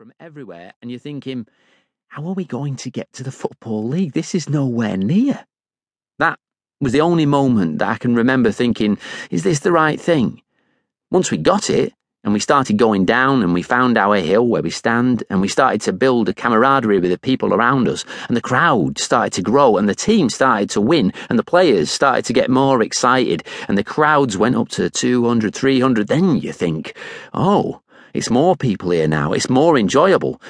from everywhere, and you're thinking, how are we going to get to the Football League? This is nowhere near. That was the only moment that I can remember thinking, is this the right thing? Once we got it, and we started going down, and we found our hill where we stand, and we started to build a camaraderie with the people around us, and the crowd started to grow, and the team started to win, and the players started to get more excited, and the crowds went up to 200, 300, then you think, oh, it's more people here now. It's more enjoyable.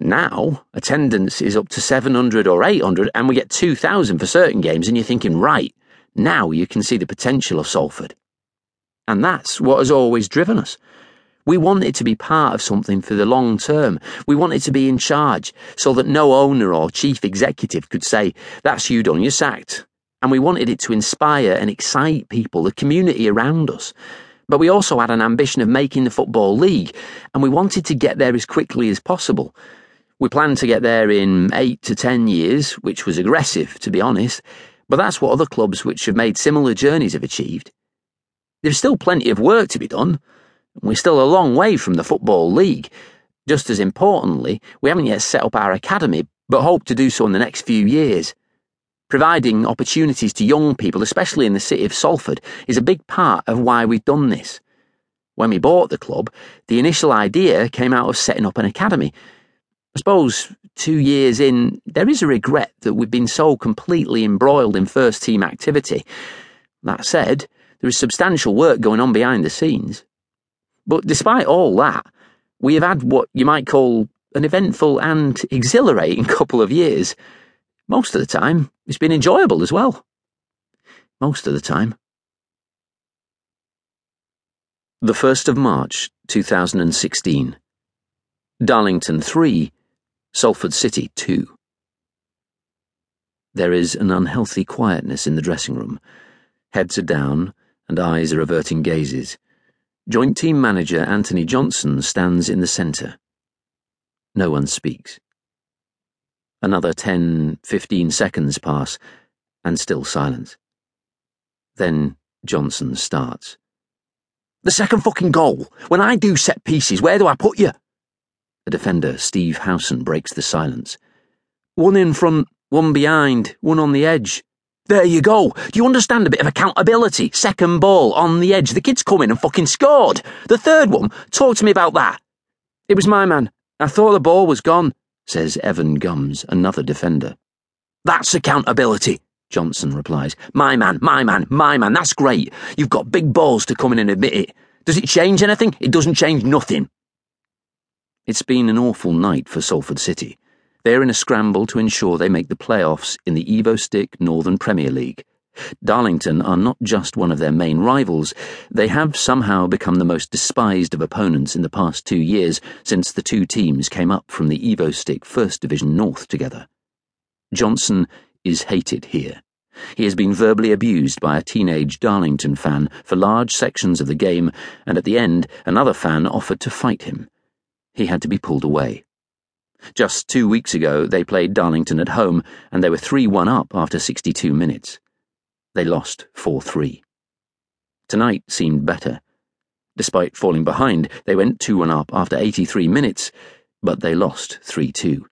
Now, attendance is up to 700 or 800, and we get 2,000 for certain games, and you're thinking, right, now you can see the potential of Salford. And that's what has always driven us. We wanted to be part of something for the long term. We wanted to be in charge so that no owner or chief executive could say, That's you done, you're sacked. And we wanted it to inspire and excite people, the community around us. But we also had an ambition of making the Football League, and we wanted to get there as quickly as possible. We planned to get there in eight to ten years, which was aggressive, to be honest, but that's what other clubs which have made similar journeys have achieved. There's still plenty of work to be done. We're still a long way from the Football League. Just as importantly, we haven't yet set up our academy, but hope to do so in the next few years. Providing opportunities to young people, especially in the city of Salford, is a big part of why we've done this. When we bought the club, the initial idea came out of setting up an academy. I suppose two years in, there is a regret that we've been so completely embroiled in first team activity. That said, there is substantial work going on behind the scenes. But despite all that, we have had what you might call an eventful and exhilarating couple of years. Most of the time, it's been enjoyable as well. Most of the time. The 1st of March, 2016. Darlington 3, Salford City 2. There is an unhealthy quietness in the dressing room. Heads are down, and eyes are averting gazes. Joint team manager Anthony Johnson stands in the centre. No one speaks. Another ten, fifteen seconds pass, and still silence. Then Johnson starts. The second fucking goal. When I do set pieces, where do I put you? The defender, Steve Howson, breaks the silence. One in front, one behind, one on the edge. There you go. Do you understand a bit of accountability? Second ball, on the edge. The kid's come in and fucking scored. The third one, talk to me about that. It was my man. I thought the ball was gone says Evan Gumbs, another defender. That's accountability, Johnson replies. My man, my man, my man, that's great. You've got big balls to come in and admit it. Does it change anything? It doesn't change nothing. It's been an awful night for Salford City. They're in a scramble to ensure they make the playoffs in the Evo-Stik Northern Premier League. Darlington are not just one of their main rivals, they have somehow become the most despised of opponents in the past two years since the two teams came up from the Evo-Stik First Division North together. Johnson is hated here. He has been verbally abused by a teenage Darlington fan for large sections of the game, and at the end, another fan offered to fight him. He had to be pulled away. Just two weeks ago, they played Darlington at home, and they were 3 1 up after 62 minutes. They lost 4 3. Tonight seemed better. Despite falling behind, they went 2 1 up after 83 minutes, but they lost 3 2.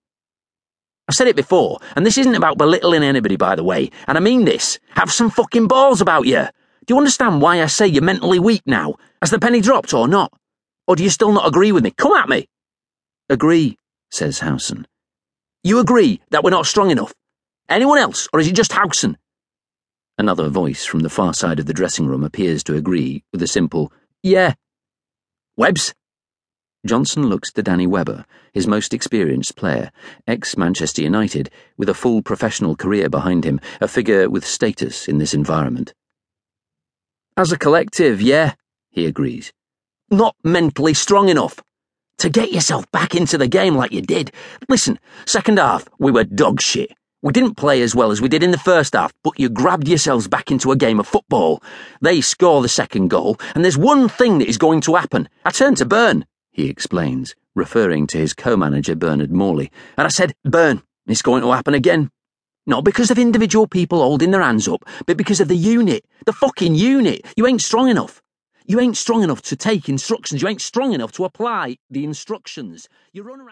I've said it before, and this isn't about belittling anybody, by the way, and I mean this. Have some fucking balls about you. Do you understand why I say you're mentally weak now? Has the penny dropped or not? Or do you still not agree with me? Come at me! Agree, says Howson. You agree that we're not strong enough? Anyone else, or is it just Howson? Another voice from the far side of the dressing room appears to agree with a simple, Yeah. Webbs? Johnson looks to Danny Webber, his most experienced player, ex Manchester United, with a full professional career behind him, a figure with status in this environment. As a collective, yeah, he agrees. Not mentally strong enough. To get yourself back into the game like you did. Listen, second half, we were dog shit. We didn't play as well as we did in the first half, but you grabbed yourselves back into a game of football. They score the second goal, and there's one thing that is going to happen. I turned to Bern, he explains, referring to his co-manager Bernard Morley, and I said, Bern, it's going to happen again. Not because of individual people holding their hands up, but because of the unit. The fucking unit. You ain't strong enough. You ain't strong enough to take instructions. You ain't strong enough to apply the instructions. You run around